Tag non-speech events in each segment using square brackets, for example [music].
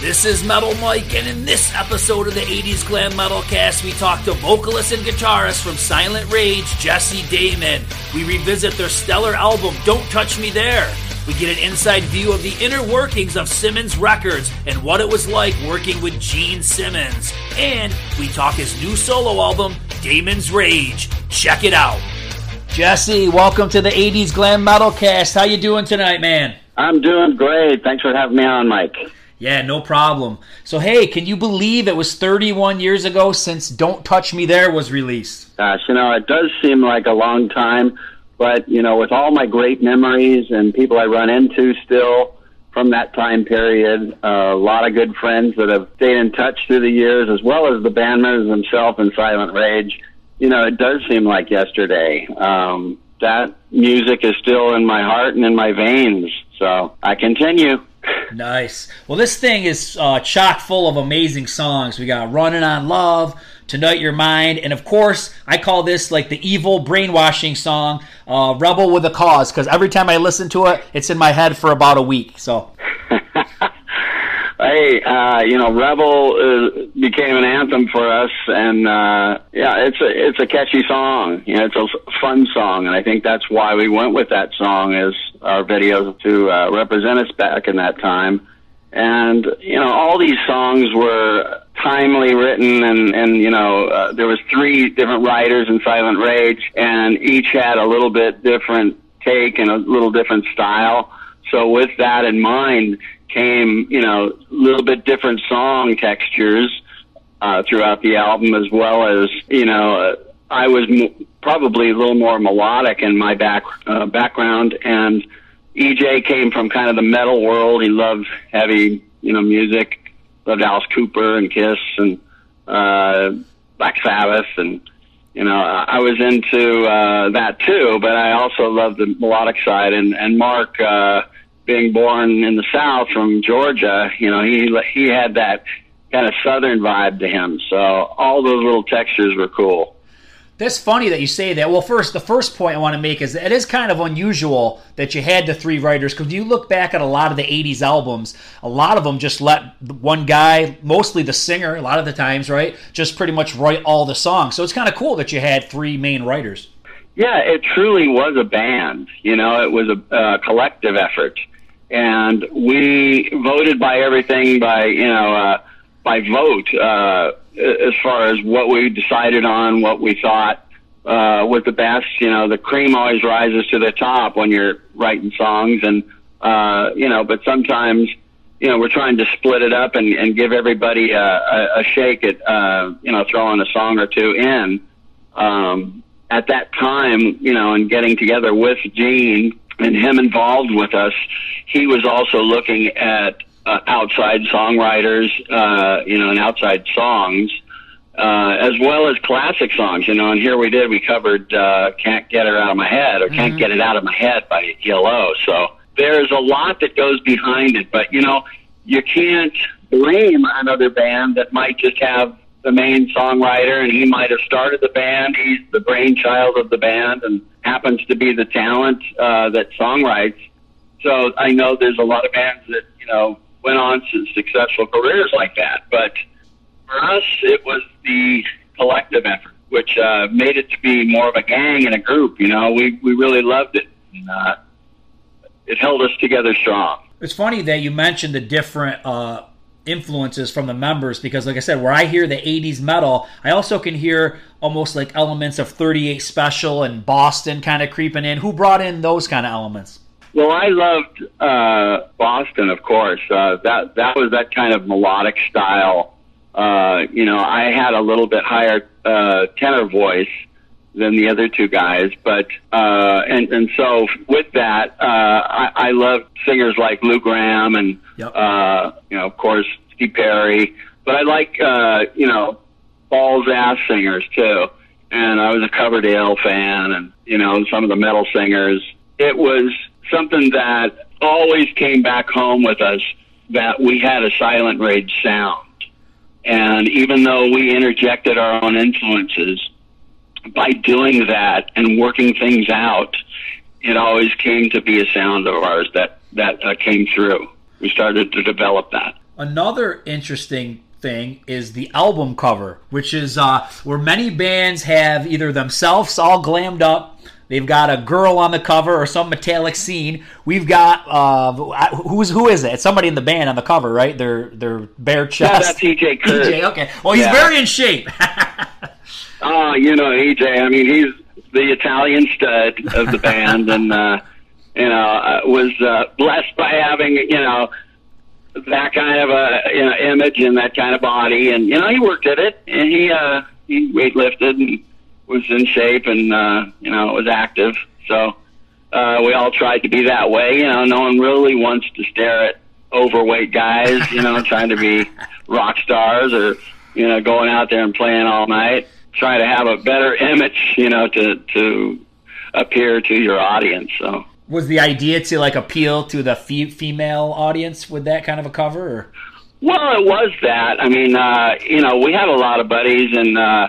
This is Metal Mike, and in this episode of the 80s Glam Metal Cast, we talk to vocalist and guitarist from Silent Rage, Jesse Damon. We revisit their stellar album, Don't Touch Me There. We get an inside view of the inner workings of Simmons Records and what it was like working with Gene Simmons. And we talk his new solo album, Damon's Rage. Check it out. Jesse, welcome to the 80s Glam Metal Cast. How you doing tonight, man? I'm doing great. Thanks for having me on, Mike. Yeah, no problem. So, hey, can you believe it was 31 years ago since Don't Touch Me There was released? Gosh, you know, it does seem like a long time, but, you know, with all my great memories and people I run into still from that time period, uh, a lot of good friends that have stayed in touch through the years, as well as the band members themselves in Silent Rage, you know, it does seem like yesterday. Um, that music is still in my heart and in my veins, so I continue. Nice. Well, this thing is uh, chock full of amazing songs. We got Running on Love, Tonight You're Mine, and of course, I call this like the evil brainwashing song, uh, Rebel with a Cause, because every time I listen to it, it's in my head for about a week. So. [laughs] hey, uh, you know, Rebel uh, became an anthem for us, and uh, yeah, it's a it's a catchy song. You know, it's a fun song, and I think that's why we went with that song as our videos to uh, represent us back in that time. And you know, all these songs were timely written, and and you know, uh, there was three different writers in Silent Rage, and each had a little bit different take and a little different style. So with that in mind, came, you know, a little bit different song textures uh, throughout the album, as well as, you know, uh, I was m- probably a little more melodic in my back uh, background, and EJ came from kind of the metal world. He loved heavy, you know, music. Loved Alice Cooper and Kiss and uh, Black Sabbath, and you know, I was into uh, that too. But I also loved the melodic side, and and Mark. Uh, being born in the South from Georgia, you know, he he had that kind of Southern vibe to him. So all those little textures were cool. That's funny that you say that. Well, first, the first point I want to make is that it is kind of unusual that you had the three writers because you look back at a lot of the 80s albums, a lot of them just let one guy, mostly the singer, a lot of the times, right, just pretty much write all the songs. So it's kind of cool that you had three main writers. Yeah, it truly was a band. You know, it was a uh, collective effort and we voted by everything by you know uh, by vote uh, as far as what we decided on, what we thought uh, was the best. You know, the cream always rises to the top when you're writing songs, and uh, you know, but sometimes you know we're trying to split it up and, and give everybody a, a, a shake at uh, you know throwing a song or two in. Um, at that time, you know, and getting together with Gene and him involved with us, he was also looking at uh, outside songwriters, uh, you know, and outside songs, uh, as well as classic songs, you know, and here we did, we covered, uh, Can't Get It Out of My Head or mm-hmm. Can't Get It Out of My Head by ELO. So there's a lot that goes behind it, but you know, you can't blame another band that might just have the main songwriter and he might have started the band. He's the brainchild of the band and happens to be the talent uh, that songwrites. So I know there's a lot of bands that, you know, went on to successful careers like that. But for us, it was the collective effort, which uh, made it to be more of a gang and a group. You know, we, we really loved it. And, uh, it held us together strong. It's funny that you mentioned the different uh, influences from the members because like I said where I hear the 80s metal I also can hear almost like elements of 38 special and Boston kind of creeping in who brought in those kind of elements well I loved uh, Boston of course uh, that that was that kind of melodic style uh, you know I had a little bit higher uh, tenor voice than the other two guys. But uh, and and so with that, uh, I, I love singers like Lou Gramm and yep. uh, you know of course Steve Perry. But I like uh, you know balls ass singers too. And I was a Coverdale fan, and you know some of the metal singers. It was something that always came back home with us that we had a silent rage sound. And even though we interjected our own influences, by doing that and working things out, it always came to be a sound of ours that that uh, came through. We started to develop that. Another interesting thing is the album cover, which is uh, where many bands have either themselves all glammed up. They've got a girl on the cover or some metallic scene. We've got uh, who's who is it? It's somebody in the band on the cover, right? They're they're bare chest. Yeah, that's EJ. [laughs] EJ, okay. Well, he's Yeah. very in shape. [laughs] Oh, you know, EJ. I mean, he's the Italian stud of the band, and uh, you know, uh, was uh, blessed by having you know that kind of a you know image and that kind of body, and you know, he worked at it, and he uh, he weightlifted and was in shape, and uh, you know, it was active. So uh, we all tried to be that way. You know, no one really wants to stare at overweight guys, you know, [laughs] trying to be rock stars or you know, going out there and playing all night, trying to have a better image, you know, to to appear to your audience. So was the idea to like appeal to the fe- female audience with that kind of a cover? Or? Well, it was that. I mean, uh, you know, we had a lot of buddies, and uh,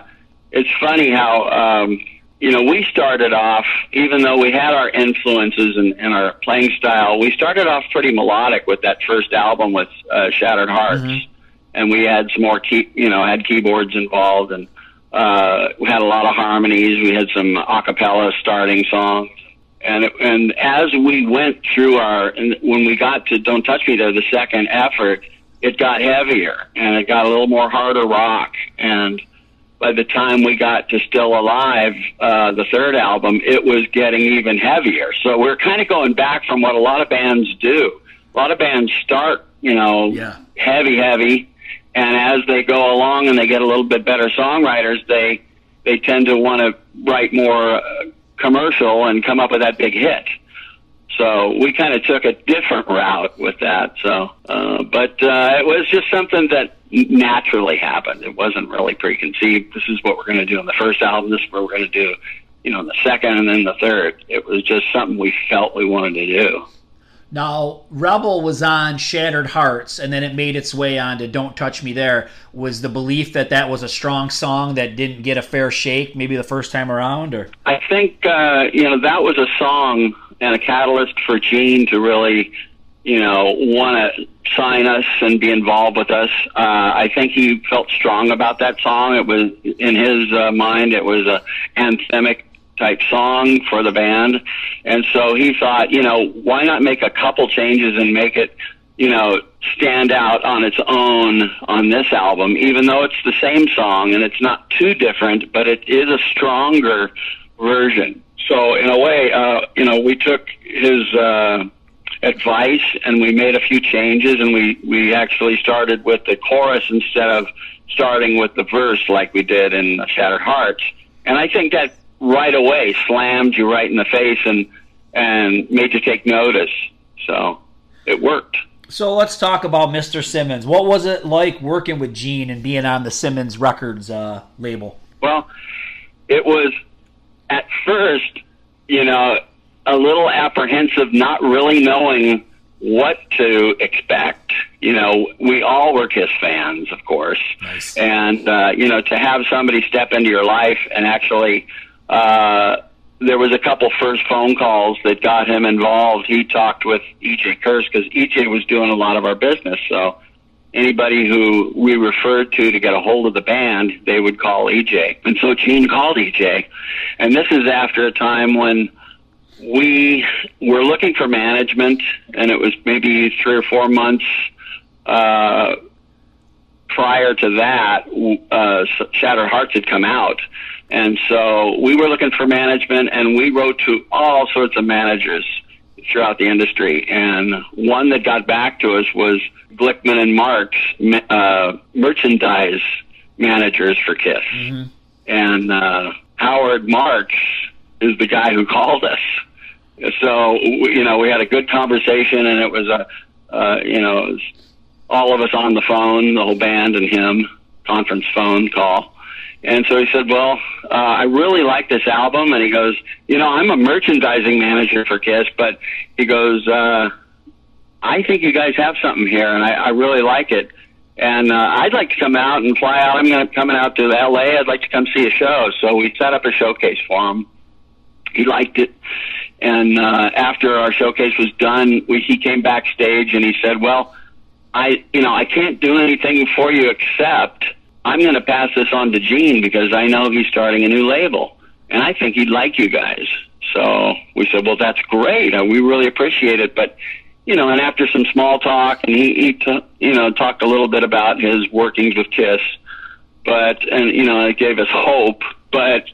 it's funny how, um, you know, we started off, even though we had our influences and, and our playing style, we started off pretty melodic with that first album with uh, Shattered Hearts. And we had some more key, you know, had keyboards involved, and uh, we had a lot of harmonies. We had some a cappella starting songs. And it, and as we went through our, and when we got to "Don't Touch Me," there, the second effort, it got heavier and it got a little more harder rock. And by the time we got to "Still Alive," uh, the third album, it was getting even heavier. So we're kind of going back from what a lot of bands do. A lot of bands start, you know, Yeah. heavy, heavy, and as they go along and they get a little bit better songwriters, they they tend to want to write more uh, commercial and come up with that big hit. So we kind of took a different route with that. So, uh, but uh, it was just something that naturally happened. It wasn't really preconceived. This is what we're going to do in the first album. This is what we're going to do, you know, in the second and then the third. It was just something we felt we wanted to do. Now, Rebel was on Shattered Hearts, and then it made its way on to Don't Touch Me There. Was the belief that that was a strong song that didn't get a fair shake, maybe the first time around, or I think uh, you know that was a song and a catalyst for Gene to really, you know, want to sign us and be involved with us. Uh, I think he felt strong about that song. It was in his uh, mind, it was a anthemic type song for the band, and so he thought, you know, why not make a couple changes and make it, you know, stand out on its own on this album, even though it's the same song and it's not too different, but it is a stronger version. So in a way, uh, you know, we took his uh, advice and we made a few changes, and we we actually started with the chorus instead of starting with the verse like we did in Shattered Hearts. And I think that right away slammed you right in the face and and made you take notice. So it worked. So let's talk about Mr. Simmons. What was it like working with Gene and being on the Simmons Records uh, label? Well, it was at first, you know, a little apprehensive, not really knowing what to expect. You know, we all were Kiss fans, of course, Nice. and uh, you know, to have somebody step into your life and actually. Uh, there was a couple first phone calls that got him involved. He talked with EJ Curse because EJ was doing a lot of our business. So anybody who we referred to to get a hold of the band, they would call EJ. And so Gene called EJ. And this is after a time when we were looking for management, and it was maybe three or four months uh, prior to that, uh, Shattered Hearts had come out. And so we were looking for management, and we wrote to all sorts of managers throughout the industry. And one that got back to us was Glickman and Marks, uh, merchandise managers for Kiss. And uh, Howard Marks is the guy who called us. So you know, we had a good conversation, and it was a, uh, you know, it was all of us on the phone, the whole band and him, conference phone call. And so he said, "Well, uh, I really like this album." And he goes, "You know, I'm a merchandising manager for Kiss, but he goes, uh, I think you guys have something here, and I, I really like it. And uh, I'd like to come out and fly out. I'm going to coming out to L.A. I'd like to come see a show. So we set up a showcase for him. He liked it, and uh, after our showcase was done, we, he came backstage and he said, "Well, I, you know, I can't do anything for you except I'm going to pass this on to Gene because I know he's starting a new label, and I think he'd like you guys. So we said, well, that's great. We really appreciate it, but you know, and after some small talk, and he, he t- you know, talked a little bit about his workings with Kiss, but and you know, it gave us hope, but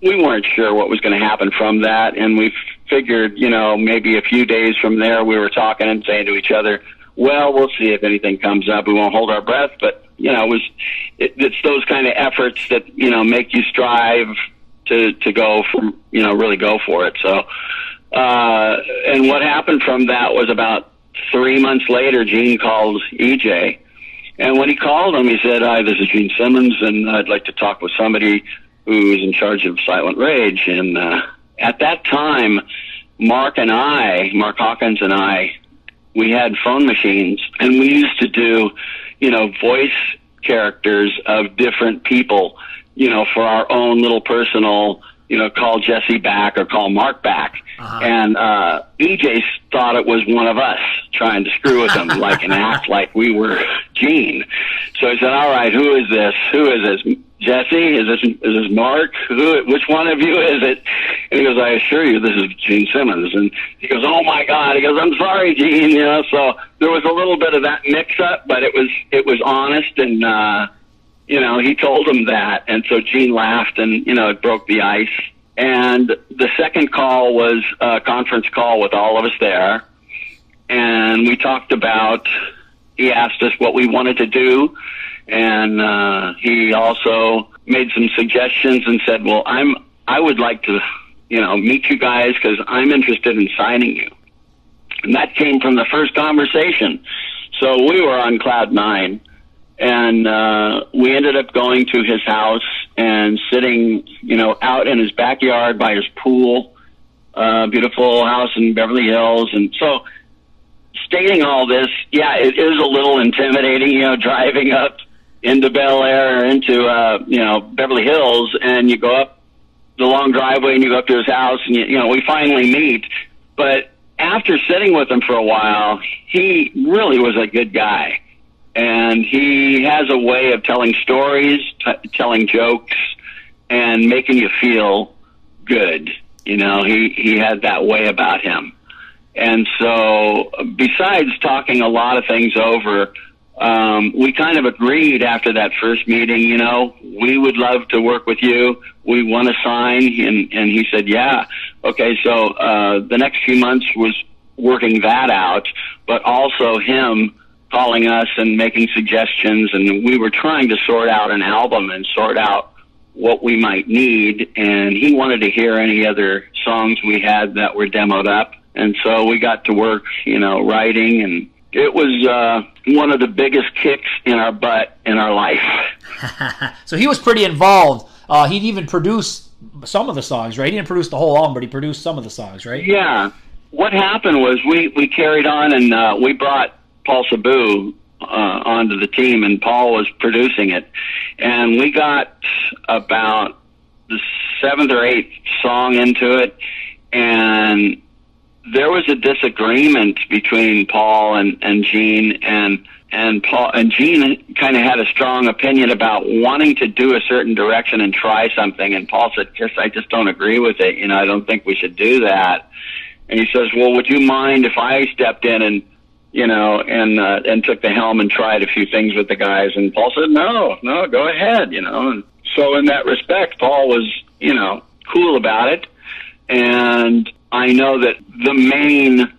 we weren't sure what was going to happen from that, and we figured, you know, maybe a few days from there, we were talking and saying to each other, well, we'll see if anything comes up. We won't hold our breath, but you know, it was it, it's those kind of efforts that you know make you strive to to go from you know really go for it. So, uh, and what happened from that was about three months later, Gene called EJ. And when he called him, he said, "Hi, this is Gene Simmons, and I'd like to talk with somebody who's in charge of Silent Rage." And uh, at that time, Mark and I, Mark Hawkins and I, we had phone machines, and we used to do, you know, voice characters of different people, you know, for our own little personal, you know, call Jesse back or call Mark back. Uh-huh. And uh, EJ thought it was one of us trying to screw with him, like and act like we were Gene. So he said, "All right, who is this? Who is this? Jesse? Is this is this Mark? Who? Which one of you is it?" And he goes, "I assure you, this is Gene Simmons." And he goes, "Oh my God!" He goes, "I'm sorry, Gene." You know, so there was a little bit of that mix-up, but it was it was honest, and uh, you know, he told him that, and so Gene laughed, and you know, it broke the ice. And the second call was a conference call with all of us there, and we talked about. He asked us what we wanted to do and uh, he also made some suggestions and said, "Well, I'm I would like to, you know, meet you guys because I'm interested in signing you." And that came from the first conversation. So we were on cloud nine, and uh, we ended up going to his house and sitting, you know, out in his backyard by his pool, uh, beautiful house in Beverly Hills, and so. Stating all this, yeah, it is a little intimidating, you know, [laughs] driving up into Bel Air or into uh, you know Beverly Hills, and you go up the long driveway and you go up to his house, and you, you know we finally meet. But after sitting with him for a while, he really was a good guy, and he has a way of telling stories, t- telling jokes, and making you feel good. You know, he he had that way about him. And so, besides talking a lot of things over, um, we kind of agreed after that first meeting, you know, we would love to work with you. We want to sign. And, and he said, yeah. Okay. So, uh, the next few months was working that out, but also him calling us and making suggestions. And we were trying to sort out an album and sort out what we might need. And he wanted to hear any other songs we had that were demoed up. And so we got to work, you know, writing and it was uh, one of the biggest kicks in our butt in our life. [laughs] [laughs] so he was pretty involved. Uh, he'd even produce some of the songs, right? He didn't produce the whole album, but he produced some of the songs, right? Yeah. What happened was we we carried on and uh, we brought Paul Sabu uh, onto the team, and Paul was producing it, and we got about the seventh or eighth song into it, and there was a disagreement between Paul and, and Gene and and Paul and Gene kind of had a strong opinion about wanting to do a certain direction and try something and Paul said just I just don't agree with it. You know I don't think we should do that. And he says well would you mind if I stepped in and you know and uh, and took the helm and tried a few things with the guys and Paul said no no go ahead you know and so in that respect Paul was you know cool about it and I know that the main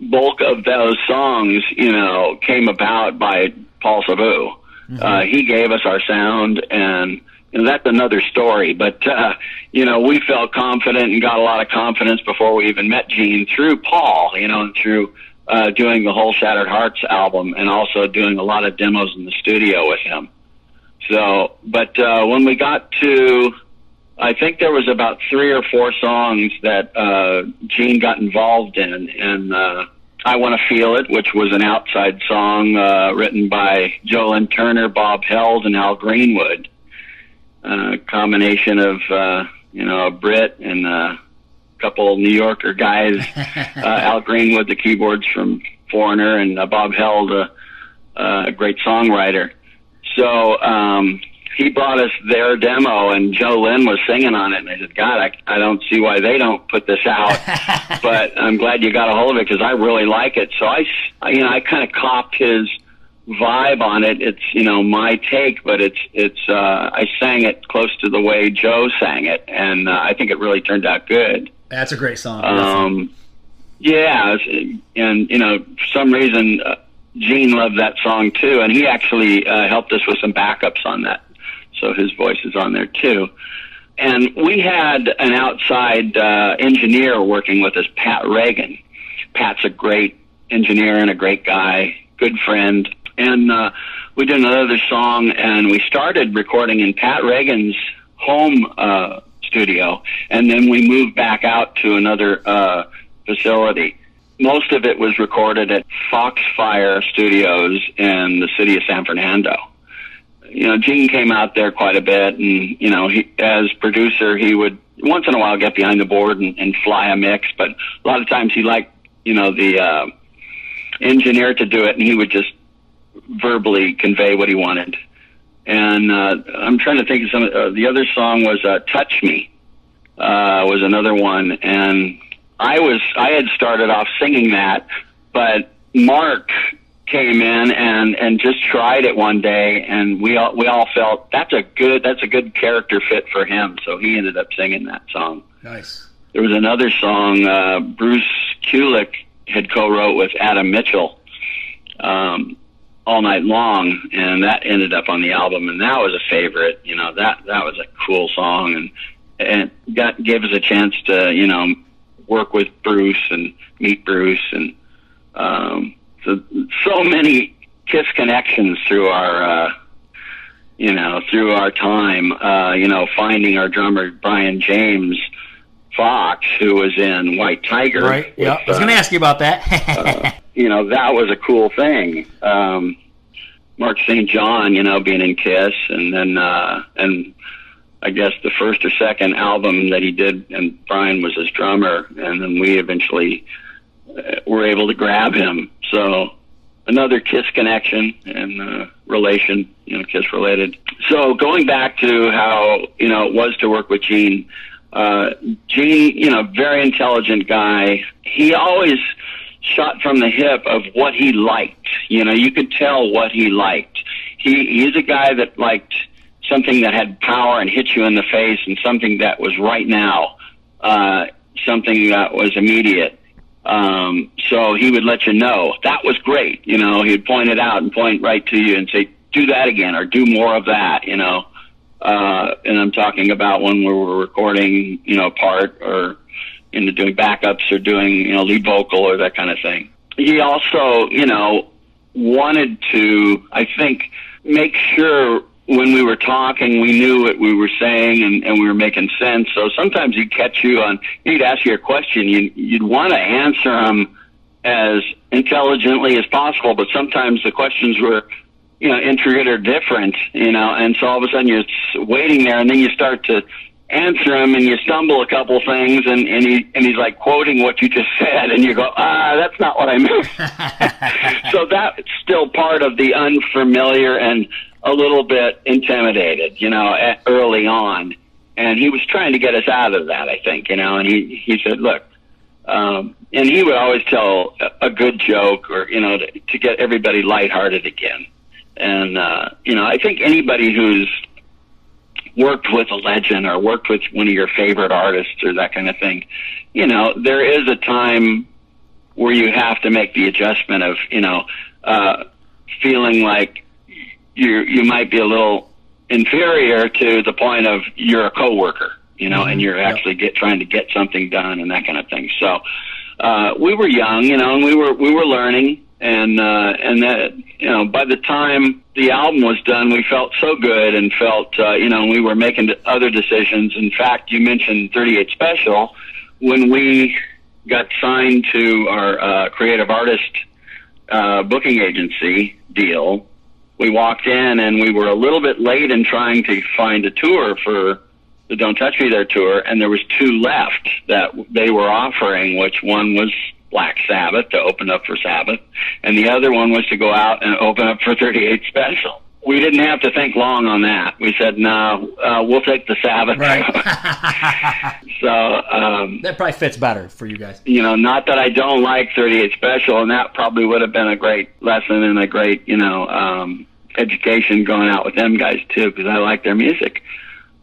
bulk of those songs, you know, came about by Paul Sabu. Mm-hmm. Uh, he gave us our sound, and you know, that's another story. But uh, you know, we felt confident and got a lot of confidence before we even met Gene through Paul. You know, and through uh, doing the whole Shattered Hearts album, and also doing a lot of demos in the studio with him. So, but uh, when we got to I think there was about three or four songs that uh, Gene got involved in, and uh, I Want to Feel It, which was an outside song uh, written by Joe Lynn Turner, Bob Held, and Al Greenwood. A uh, combination of, uh, you know, a Brit and a couple New Yorker guys. [laughs] uh, Al Greenwood, the keyboards from Foreigner, and uh, Bob Held, uh, uh, a great songwriter. So um, he brought us their demo, and Joe Lynn was singing on it. And I said, God, I, I don't see why they don't put this out. [laughs] but I'm glad you got a hold of it because I really like it. So I, you know, I kind of copped his vibe on it. It's you know my take, but it's it's uh, I sang it close to the way Joe sang it, and uh, I think it really turned out good. That's a great song. Um, yeah, and you know for some reason uh, Gene loved that song too, and he actually uh, helped us with some backups on that, so his voice is on there too. And we had an outside uh, engineer working with us, Pat Regan. Pat's a great engineer and a great guy, good friend and uh, we did another song, and we started recording in Pat Regan's home uh, studio, and then we moved back out to another uh, facility. Most of it was recorded at Foxfire Studios in the city of San Fernando. You know, Gene came out there quite a bit, and you know, he, as producer, he would once in a while get behind the board and, and fly a mix, but a lot of times he liked, you know, the uh, engineer to do it, and he would just verbally convey what he wanted. And uh, I'm trying to think of some. Uh, the other song was uh, "Touch Me," uh, was another one, and I was I had started off singing that, but Mark came in and and just tried it one day, and we all we all felt that's a good that's a good character fit for him. So he ended up singing that song. Nice. There was another song uh, Bruce Kulick had co-wrote with Adam Mitchell. Um, all night long, and that ended up on the album, and that was a favorite. You know that that was a cool song, and and got gave us a chance to you know work with Bruce and meet Bruce, and um, so so many Kiss connections through our. Uh, you know, through our time, uh, you know, finding our drummer Brian James Fox, who was in White Tiger. Right. Yeah, I was going to uh, ask you about that. uh, you know, that was a cool thing. Um, Mark St. John, you know, being in Kiss, and then uh, and I guess the first or second album that he did, and Brian was his drummer, and then we eventually uh, were able to grab him. So another Kiss connection and uh, relation, you know, Kiss related. So going back to how you know it was to work with Gene. Uh, Gene, you know, very intelligent guy. He always shot from the hip of what he liked. You know, you could tell what he liked. He he's a guy that liked something that had power and hit you in the face, and something that was right now, uh, something that was immediate. Um, so he would let you know that was great. You know, he'd point it out and point right to you and say, "Do that again," or "Do more of that." You know, uh, and I'm talking about when we were recording, you know, part or into doing backups or doing, you know, lead vocal or that kind of thing. He also, you know, wanted to, I think, make sure when we were talking, we knew what we were saying and, and we were making sense. So sometimes he'd catch you on, he'd ask you a question, you, you'd want to answer him as intelligently as possible, but sometimes the questions were, you know, intricate or different, you know, and so all of a sudden you're waiting there and then you start to answer him and you stumble a couple things and, and he and he's like quoting what you just said and you go ah that's not what I meant. [laughs] So that's still part of the unfamiliar and a little bit intimidated you know early on. And he was trying to get us out of that I think you know and he he said look um, and he would always tell a, a good joke or you know to, to get everybody lighthearted again. And uh, you know I think anybody who's worked with a legend or worked with one of your favorite artists or that kind of thing, you know, there is a time where you have to make the adjustment of, you know, uh, feeling like you you might be a little inferior to the point of you're a coworker, you know, mm-hmm. and you're actually get trying to get something done and that kind of thing. So uh, we were young, you know, and we were we were learning, and uh, and that you know by the time the album was done, we felt so good and felt uh, you know we were making other decisions. In fact, you mentioned 38 Special when we got signed to our uh, creative artist uh, booking agency deal. We walked in and we were a little bit late in trying to find a tour for the Don't Touch Me There tour, and there was two left that they were offering, which one was Black Sabbath to open up for Sabbath, and the other one was to go out and open up for [laughs] 38 Special. We didn't have to think long on that. We said, no, uh, we'll take the Sabbath. Right. [laughs] [laughs] so, um, that probably fits better for you guys. you know, not that I don't like 38 Special, and that probably would have been a great lesson and a great, you know, um, education going out with them guys too, because I like their music.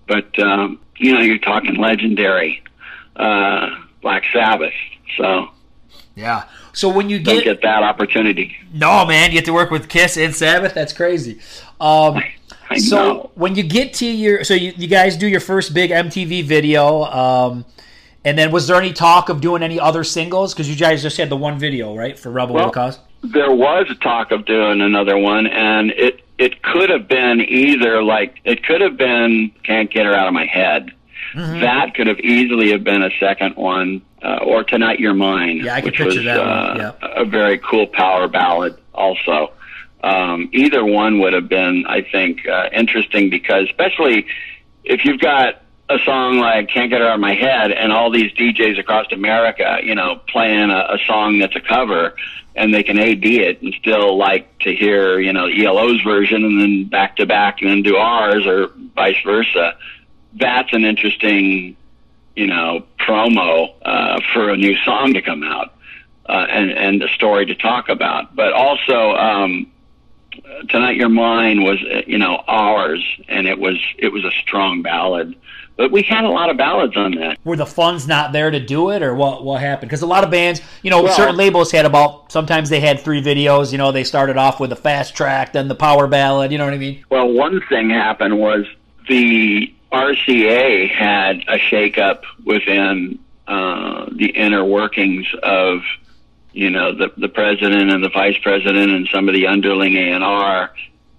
But um, you know, you're talking legendary uh, Black Sabbath, so Yeah. So when you get, get that opportunity. no man, you get to work with Kiss and Sabbath. That's crazy. Um, so when you get to your, so you, you guys do your first big MTV video, um, and then was there any talk of doing any other singles? Because you guys just had the one video, right, for Rebel Well, Cause. there was a talk of doing another one, and it it could have been either like it could have been "Can't Get Her Out of My Head." Mm-hmm. That could have easily have been a second one, uh, or "Tonight You're Mine," Yeah, I could which picture was that uh, yeah. a very cool power ballad. Also, um, either one would have been, I think, uh, interesting because, especially if you've got a song like "Can't Get Her Out of My Head" and all these DJs across America, you know, playing a, a song that's a cover, and they can AD it and still like to hear, you know, ELO's version, and then back to back, and then do ours, or vice versa. That's an interesting, you know, promo uh, for a new song to come out, uh, and and a story to talk about. But also, um, tonight you're mine was uh, you know ours, and it was it was a strong ballad. But we had a lot of ballads on that. Were the funds not there to do it, or what? What happened? Because a lot of bands, you know, Well- certain labels had about. Sometimes they had three videos. You know, they started off with the fast track, then the power ballad. You know what I mean? Well, one thing happened was the RCA had a shakeup within uh, the inner workings of, you know, the the president and the vice president and some of the underling A and R,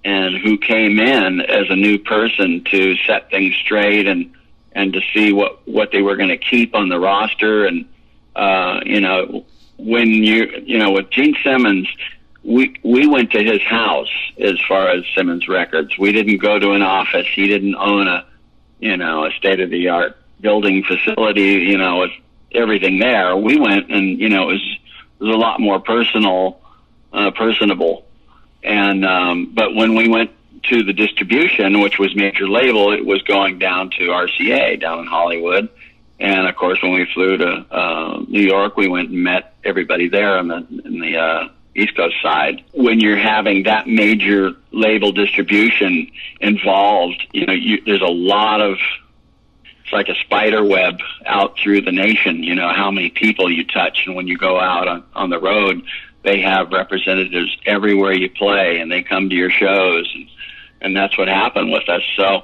and who came in as a new person to set things straight and and to see what what they were going to keep on the roster and uh, you know when you you know with Gene Simmons we we went to his house as far as Simmons Records. We didn't go to an office. He didn't own a you know a state of the art building facility. You know with everything there. We went and you know it was it was a lot more personal, uh, personable. And um, but when we went to the distribution, which was major label, it was going down to RCA down in Hollywood. And of course, when we flew to uh, New York, we went and met everybody there on the in the uh, East Coast side. When you're having that major label distribution involved, you know, you, there's a lot of it's like a spider web out through the nation. You know how many people you touch, and when you go out on, on the road, they have representatives everywhere you play, and they come to your shows, and, and that's what happened with us. So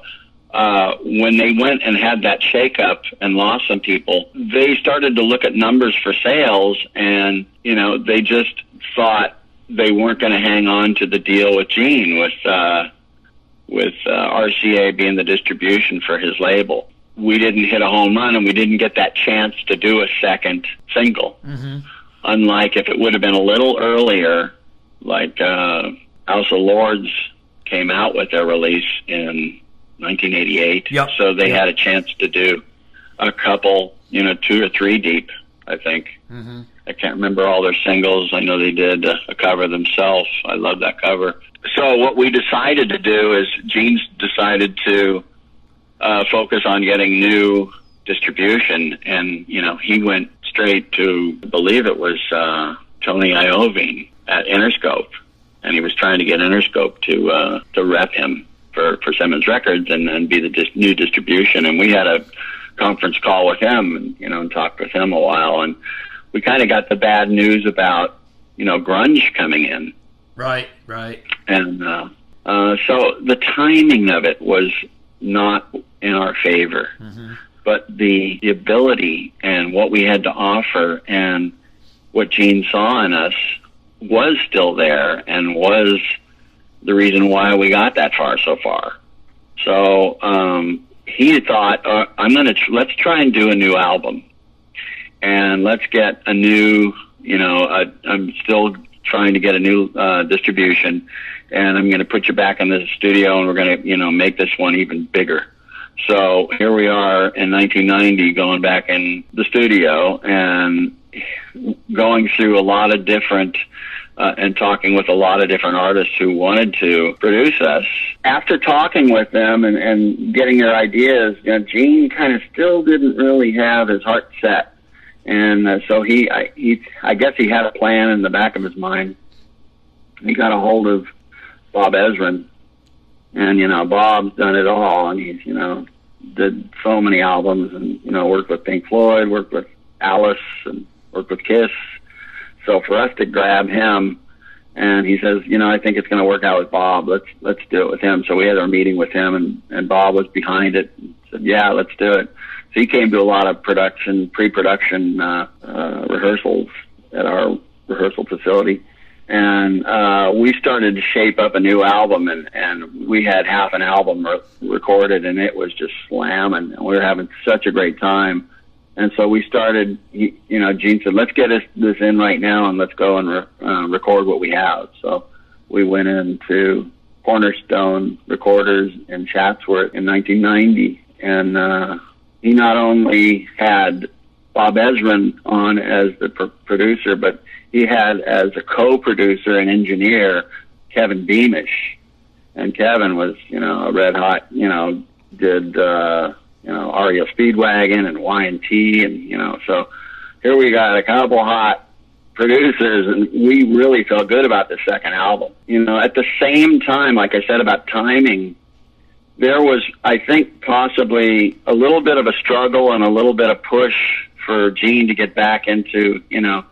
uh, when they went and had that shakeup and lost some people, they started to look at numbers for sales, and you know they just thought they weren't going to hang on to the deal with Gene with uh, with uh, RCA being the distribution for his label. We didn't hit a home run, and we didn't get that chance to do a second single. Unlike if it would have been a little earlier, like uh, House of Lords came out with their release in 1988. Yep. So they Yep. had a chance to do a couple, you know, two or three deep, I think. Mm-hmm. I can't remember all their singles. I know they did a, cover themselves. I love that cover. So what we decided to do is Gene's decided to uh, focus on getting new distribution, and you know he went straight to I believe it was uh, Tony Iovine at Interscope, and he was trying to get Interscope to uh, to rep him for for Simmons Records and and be the dis- new distribution. And we had a conference call with him, and you know, and talked with him a while, and we kind of got the bad news about you know grunge coming in Right, right. and uh, uh, so the timing of it was not in our favor, but the, the ability and what we had to offer and what Gene saw in us was still there and was the reason why we got that far so far. So um, he thought, uh, "I'm gonna tr- let's try and do a new album, and let's get a new, you know, I'm still trying to get a new uh, distribution, and I'm going to put you back in the studio, and we're going to, you know, make this one even bigger." So here we are in 1990, going back in the studio, and going through a lot of different uh, and talking with a lot of different artists who wanted to produce us. After talking with them and, and getting their ideas, you know, Gene kind of still didn't really have his heart set, and uh, so he, I, he, I guess he had a plan in the back of his mind. He got a hold of Bob Ezrin, and you know, Bob's done it all, and he's you know did so many albums, and you know, worked with Pink Floyd, worked with Alice, and worked with Kiss so for us to grab him, and he says, you know, I think it's going to work out with Bob. Let's let's do it with him. So we had our meeting with him, and and Bob was behind it. Said, yeah, let's do it. So he came to a lot of production, pre-production uh, uh, rehearsals at our rehearsal facility, and uh, we started to shape up a new album, and and we had half an album re- recorded, and it was just slamming, and we were having such a great time. And so we started, you know, Gene said, let's get this in right now and let's go and re- uh, record what we have. So we went into Cornerstone Recorders in Chatsworth in 1990. And uh, he not only had Bob Ezrin on as the pr- producer, but he had as a co-producer and engineer Kevin Beamish. And Kevin was, you know, a red hot, you know, did, uh, you know, REO Speedwagon and Y&T and, you know, so here we got a couple hot producers and we really felt good about the second album. You know, at the same time, like I said about timing, there was, I think, possibly a little bit of a struggle and a little bit of push for Gene to get back into, you know,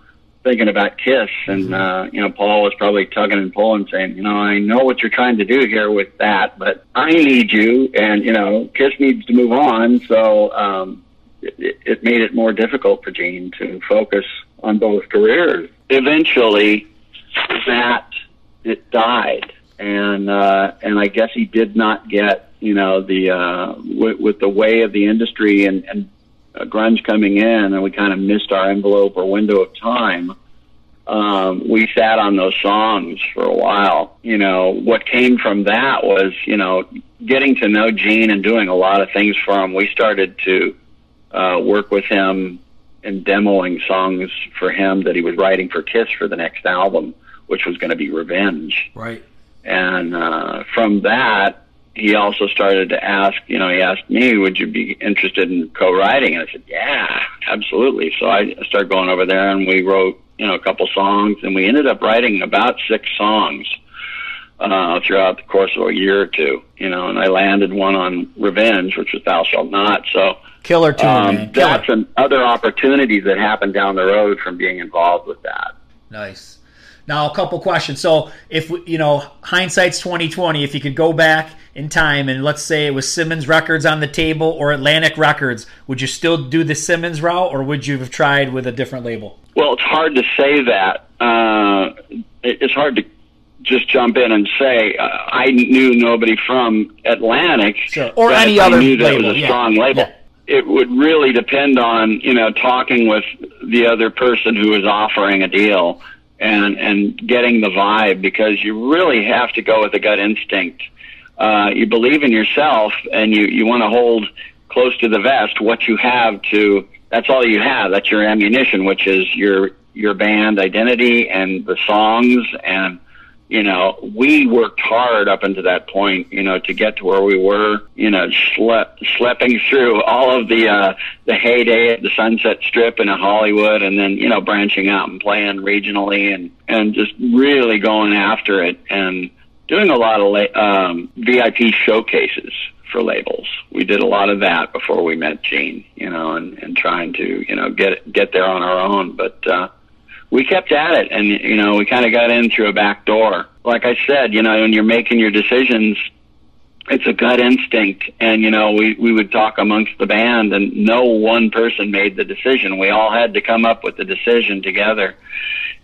thinking about Kiss, and mm-hmm. uh, you know, Paul was probably tugging and pulling, saying, you know, I know what you're trying to do here with that, but I need you, and you know, Kiss needs to move on. So um, it, it made it more difficult for Gene to focus on both careers. Eventually, that it died, and uh, and I guess he did not get, you know, the uh, with, with the way of the industry and and uh, grunge coming in and we kind of missed our envelope or window of time, um, we sat on those songs for a while. You know, what came from that was, you know, getting to know Gene and doing a lot of things for him. We started to uh, work with him and demoing songs for him that he was writing for Kiss for the next album, which was going to be Revenge. Right. And uh, from that, he also started to ask, you know, he asked me, would you be interested in co-writing? And I said, yeah, absolutely. So I started going over there and we wrote, you know, a couple songs and we ended up writing about six songs, uh, throughout the course of a year or two, you know, and I landed one on Revenge, which was Thou Shalt Not. So, killer tune, um, man. Killer. That's an, other opportunities that happened down the road from being involved with that. Nice. Now, a couple questions. So, if you know, hindsight's twenty twenty. If you could go back in time and let's say it was Simmons Records on the table or Atlantic Records, would you still do the Simmons route, or would you have tried with a different label? Well, it's hard to say that. Uh, it's hard to just jump in and say uh, I knew nobody from Atlantic, sure. or any other I knew that label. was a yeah. strong label. Yeah it would really depend on you know talking with the other person who is offering a deal and and getting the vibe because you really have to go with a gut instinct. Uh, you believe in yourself and you you want to hold close to the vest what you have to. That's all you have. That's your ammunition, which is your your band identity and the songs and you know, we worked hard up until that point, you know, to get to where we were, you know, schlep, schlepping through all of the, uh, the heyday of the Sunset Strip in Hollywood and then, you know, branching out and playing regionally and, and just really going after it and doing a lot of, la- um, VIP showcases for labels. We did a lot of that before we met Gene, you know, and, and trying to, you know, get, get there on our own. But, uh, we kept at it and you know we kind of got in through a back door. Like i said you know when you're making your decisions it's a gut instinct and you know we we would talk amongst the band and no one person made the decision. We all had to come up with the decision together.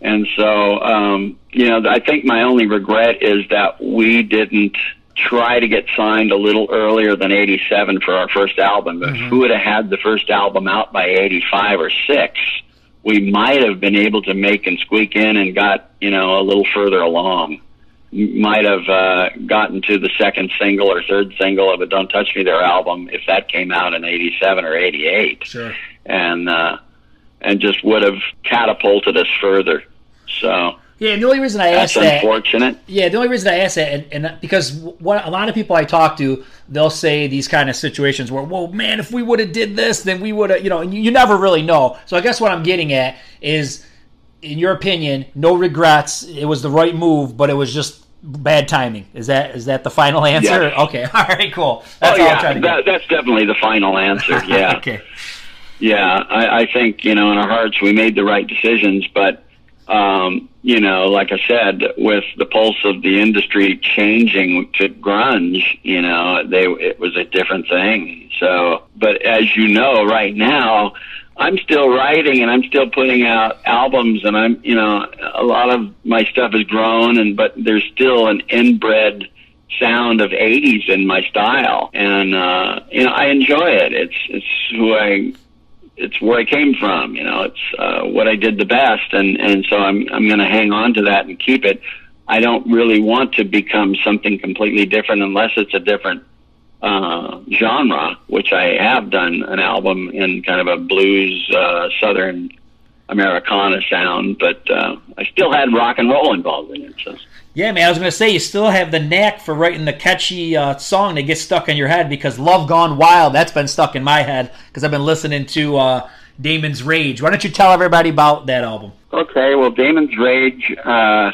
And so um you know i think my only regret is that we didn't try to get signed a little earlier than 87 for our first album. Mm-hmm. if we would have had the first album out by 85 or 6 we might have been able to make and squeak in and got you know a little further along. Might have uh, gotten to the second single or third single of a "Don't Touch Me There" album if that came out in '87 or '88. Sure. And uh, and just would have catapulted us further. So yeah, and the only reason I asked that, unfortunate. yeah, the only reason I asked that, and, and because what a lot of people I talk to, they'll say these kind of situations where, "Whoa, man, if we would have did this, then we would have," you know, and you, you never really know. So I guess what I'm getting at is, in your opinion, no regrets. It was the right move, but it was just bad timing. Is that is that the final answer? Yes. Okay, [laughs] all right, cool. Oh That's all I'm yeah, trying to that, that's definitely the final answer. [laughs] Yeah. okay. Yeah, I, I think you know in our hearts we made the right decisions, but um, you know, like I said, with the pulse of the industry changing to grunge, you know, they it was a different thing. So, but as you know, right now. I'm still writing and I'm still putting out albums and I'm, you know, a lot of my stuff has grown and, but there's still an inbred sound of 80s in my style. And, uh, you know, I enjoy it. It's, it's who I, it's where I came from. You know, it's uh, what I did the best, and and so I'm I'm going to hang on to that and keep it. I don't really want to become something completely different unless it's a different uh, genre, which I have done an album in kind of a blues uh, southern Americana sound, but uh, I still had rock and roll involved in it. So. Yeah, man, I was going to say you still have the knack for writing the catchy uh, song that gets stuck in your head because "Love Gone Wild" that's been stuck in my head because I've been listening to uh, Damon's Rage. Why don't you tell everybody about that album? Okay, well, Damon's Rage uh,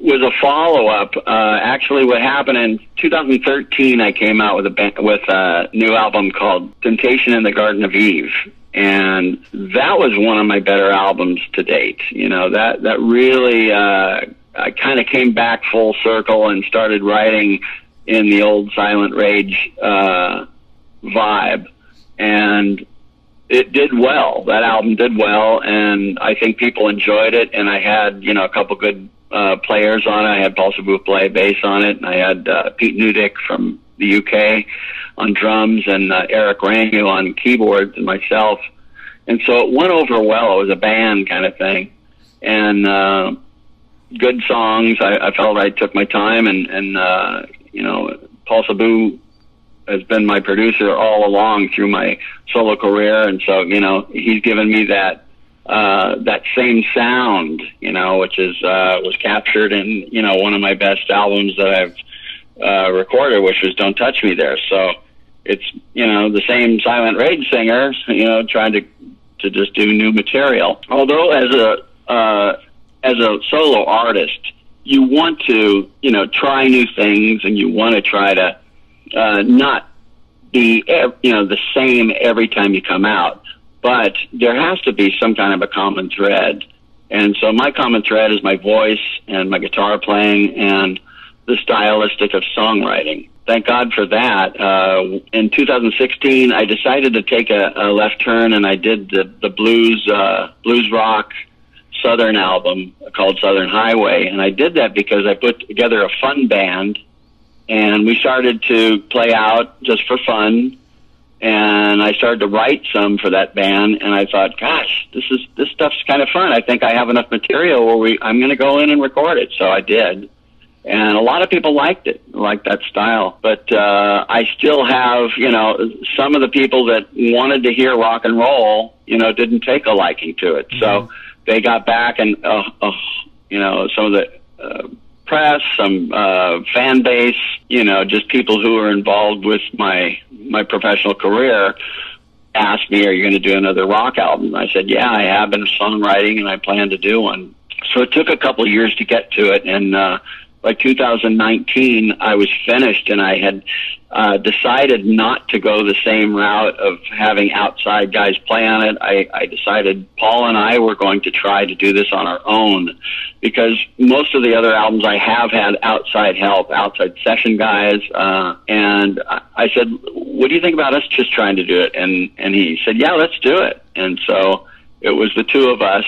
was a follow up. Uh, actually, what happened in 2013, I came out with a with a new album called Temptation in the Garden of Eve. And that was one of my better albums to date. You know that that really uh, I kind of came back full circle and started writing in the old Silent Rage uh, vibe, and it did well. That album did well, and I think people enjoyed it. And I had, you know, a couple good uh, players on it. I had Paul Sabu play bass on it, and I had uh, Pete Newdeck from the UK on drums, and uh, Eric Ragno on keyboards, and myself. And so it went over well. It was a band kind of thing, and uh, good songs. I, I felt I took my time, and and uh, you know, Paul Sabu has been my producer all along through my solo career, and so you know he's given me that uh, that same sound, you know, which is uh, was captured in you know one of my best albums that I've uh, recorded, which was "Don't Touch Me" there. So it's you know the same Silent Rage singer, you know, trying to to just do new material. Although as a uh, as a solo artist, you want to you know try new things, and you want to try to uh, not be you know the same every time you come out, but there has to be some kind of a common thread. And so my common thread is my voice and my guitar playing and the stylistic of songwriting. Thank God for that. Uh, in 2016, I decided to take a, a left turn and I did the, the blues, uh, blues rock Southern album called Southern Highway. And I did that because I put together a fun band and we started to play out just for fun. And I started to write some for that band, and I thought, gosh, this is this stuff's kind of fun. I think I have enough material where we I'm going to go in and record it. So I did, and a lot of people liked it, liked that style. But uh, I still have, you know, some of the people that wanted to hear rock and roll, you know, didn't take a liking to it. So they got back, and uh, uh, you know, some of the uh, press, some uh, fan base, you know, just people who are involved with my my professional career asked me, "Are you going to do another rock album?" I said, "Yeah, I have been songwriting, and I plan to do one." So it took a couple of years to get to it, and uh, by 2019, I was finished, and I had uh, decided not to go the same route of having outside guys play on it. I, I decided Paul and I were going to try to do this on our own because most of the other albums I have had outside help, outside session guys, uh, and I, said, "What do you think about us just trying to do it?" And and he said, "Yeah, let's do it." And so it was the two of us.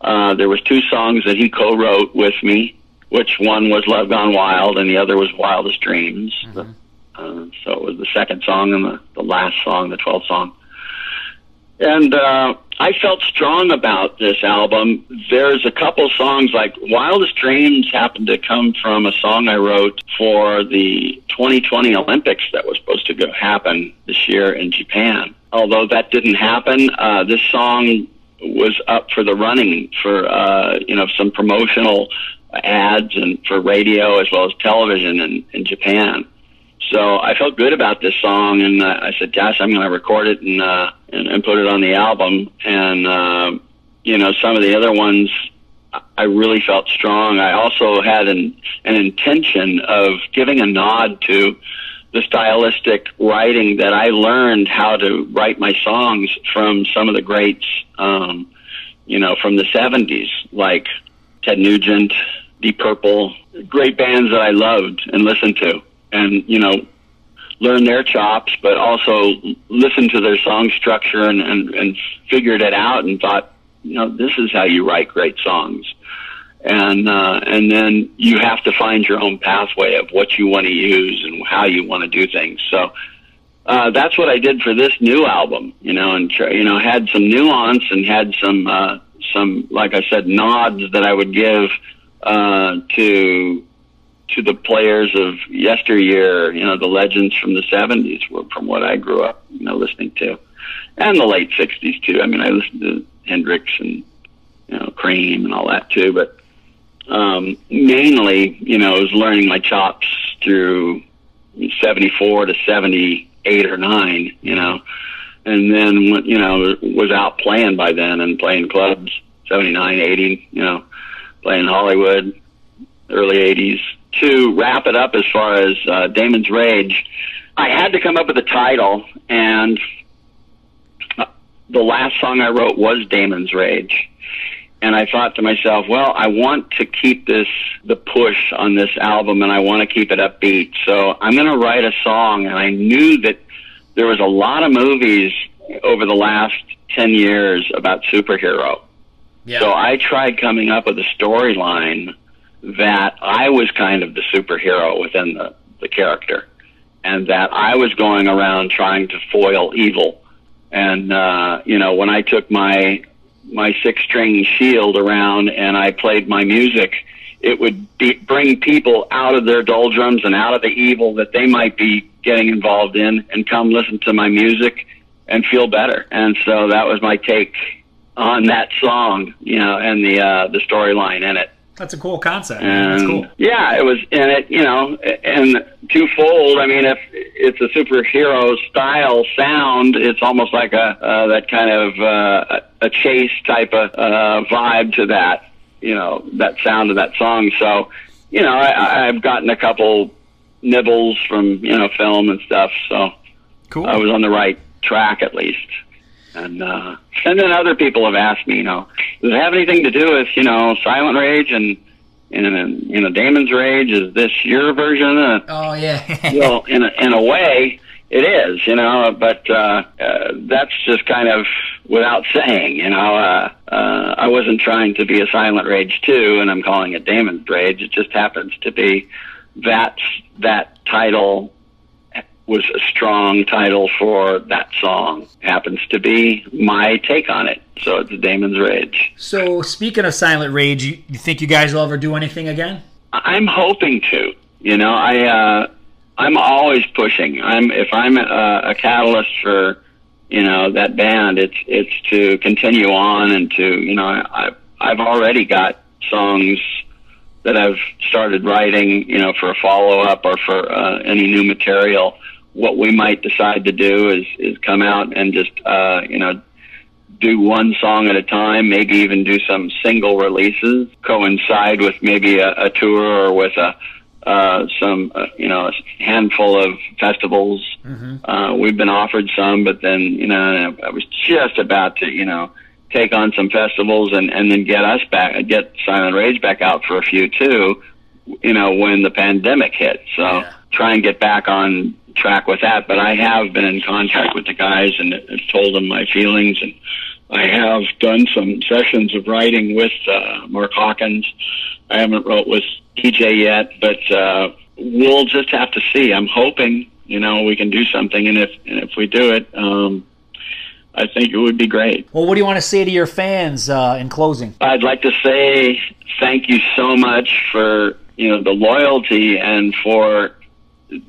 Uh, there was two songs that he co-wrote with me, which one was "Love Gone Wild" and the other was "Wildest Dreams." Mhm. Uh, so it was the second song and the, the last song, the 12th song. And uh, I felt strong about this album. There's a couple songs like Wildest Dreams happened to come from a song I wrote for the 2020 Olympics that was supposed to go happen this year in Japan. Although that didn't happen, uh, this song was up for the running for uh, you know some promotional ads and for radio as well as television in, in Japan. So I felt good about this song, and uh, I said, "Josh, I'm going to record it and, uh, and and put it on the album." And uh, you know, some of the other ones, I really felt strong. I also had an an intention of giving a nod to the stylistic writing that I learned how to write my songs from some of the greats, um, you know, from the '70s, like Ted Nugent, Deep Purple, great bands that I loved and listened to and you know learn their chops, but also listen to their song structure and, and, and figured it out and thought, you know, this is how you write great songs. And, uh, and then you have to find your own pathway of what you want to use and how you want to do things. So, uh, that's what I did for this new album, you know, and, you know, had some nuance and had some, uh, some, like I said, nods that I would give, uh, to, to the players of yesteryear, you know, the legends from the 70s were from what I grew up, you know, listening to. And the late 60s, too. I mean, I listened to Hendrix and, you know, Cream and all that, too. But um, mainly, you know, I was learning my chops through 74 to 78 or 9, you know. And then, you know, was out playing by then and playing clubs, 79, 80, you know, playing Hollywood, early 80s to wrap it up as far as uh, Damon's Rage, I had to come up with a title, and uh, the last song I wrote was Damon's Rage. And I thought to myself, well, I want to keep this, the push on this album, and I want to keep it upbeat. So I'm going to write a song, and I knew that there was a lot of movies over the last 10 years about superhero. Yeah. So I tried coming up with a storyline that I was kind of the superhero within the, the character and that I was going around trying to foil evil. And, uh, you know, when I took my, my six string shield around and I played my music, it would be, bring people out of their doldrums and out of the evil that they might be getting involved in and come listen to my music and feel better. And so that was my take on that song, you know, and the, uh, the storyline in it. That's a cool concept. And, That's cool. Yeah, it was, and it, you know, and twofold. I mean, if it's a superhero style sound, it's almost like a uh, that kind of uh, a chase type of uh, vibe to that. You know, that sound of that song. So, you know, I, I've gotten a couple nibbles from you know film and stuff. So, cool. I was on the right track at least. And uh, and then other people have asked me, you know, does it have anything to do with you know Silent Rage and and you know Damon's Rage? Is this your version? Of, oh yeah. [laughs] well, in a, in a way, it is, you know, but uh, uh, that's just kind of without saying, you know. Uh, uh, I wasn't trying to be a Silent Rage too, and I'm calling it Damon's Rage. It just happens to be that that title was a strong title for that song. Happens to be my take on it. So it's Damon's Rage. So speaking of Silent Rage, you, you think you guys will ever do anything again? I'm hoping to. You know, I uh, I'm always pushing. I'm if I'm a, a catalyst for you know that band, it's it's to continue on and to you know I I've already got songs that I've started writing, you know, for a follow up or for uh, any new material what we might decide to do is is come out and just uh, you know do one song at a time, maybe even do some single releases, coincide with maybe a, a tour or with a uh, some uh, you know a handful of festivals. Mm-hmm. Uh, we've been offered some, but then you know I was just about to you know take on some festivals and and then get us back, get Silent Rage back out for a few too. You know when the pandemic hit, so yeah. try and get back on track with that, but I have been in contact with the guys and told them my feelings, and I have done some sessions of writing with uh, Mark Hawkins. I haven't wrote with EJ yet, but uh, we'll just have to see. I'm hoping you know we can do something, and if and if we do it. Um, I think it would be great. Well, what do you want to say to your fans uh, in closing? I'd like to say thank you so much for you know the loyalty and for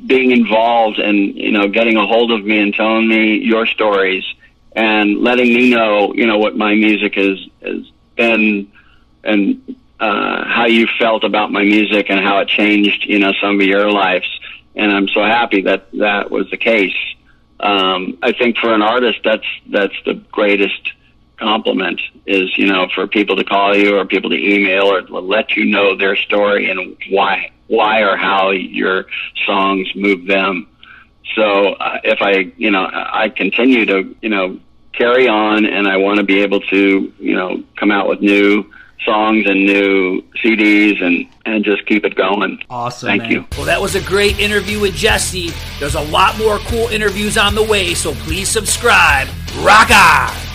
being involved and you know getting a hold of me and telling me your stories and letting me know, you know, what my music has has been and uh, how you felt about my music and how it changed, you know, some of your lives. And I'm so happy that that was the case. Um, I think for an artist, that's that's the greatest compliment is you know for people to call you or people to email or let you know their story and why why or how your songs move them. So uh, if I you know I continue to you know carry on and I want to be able to you know come out with new songs and new CDs and and just keep it going. Awesome. Thank man. you. Well, that was a great interview with Jesse. There's a lot more cool interviews on the way, so please subscribe. Rock on!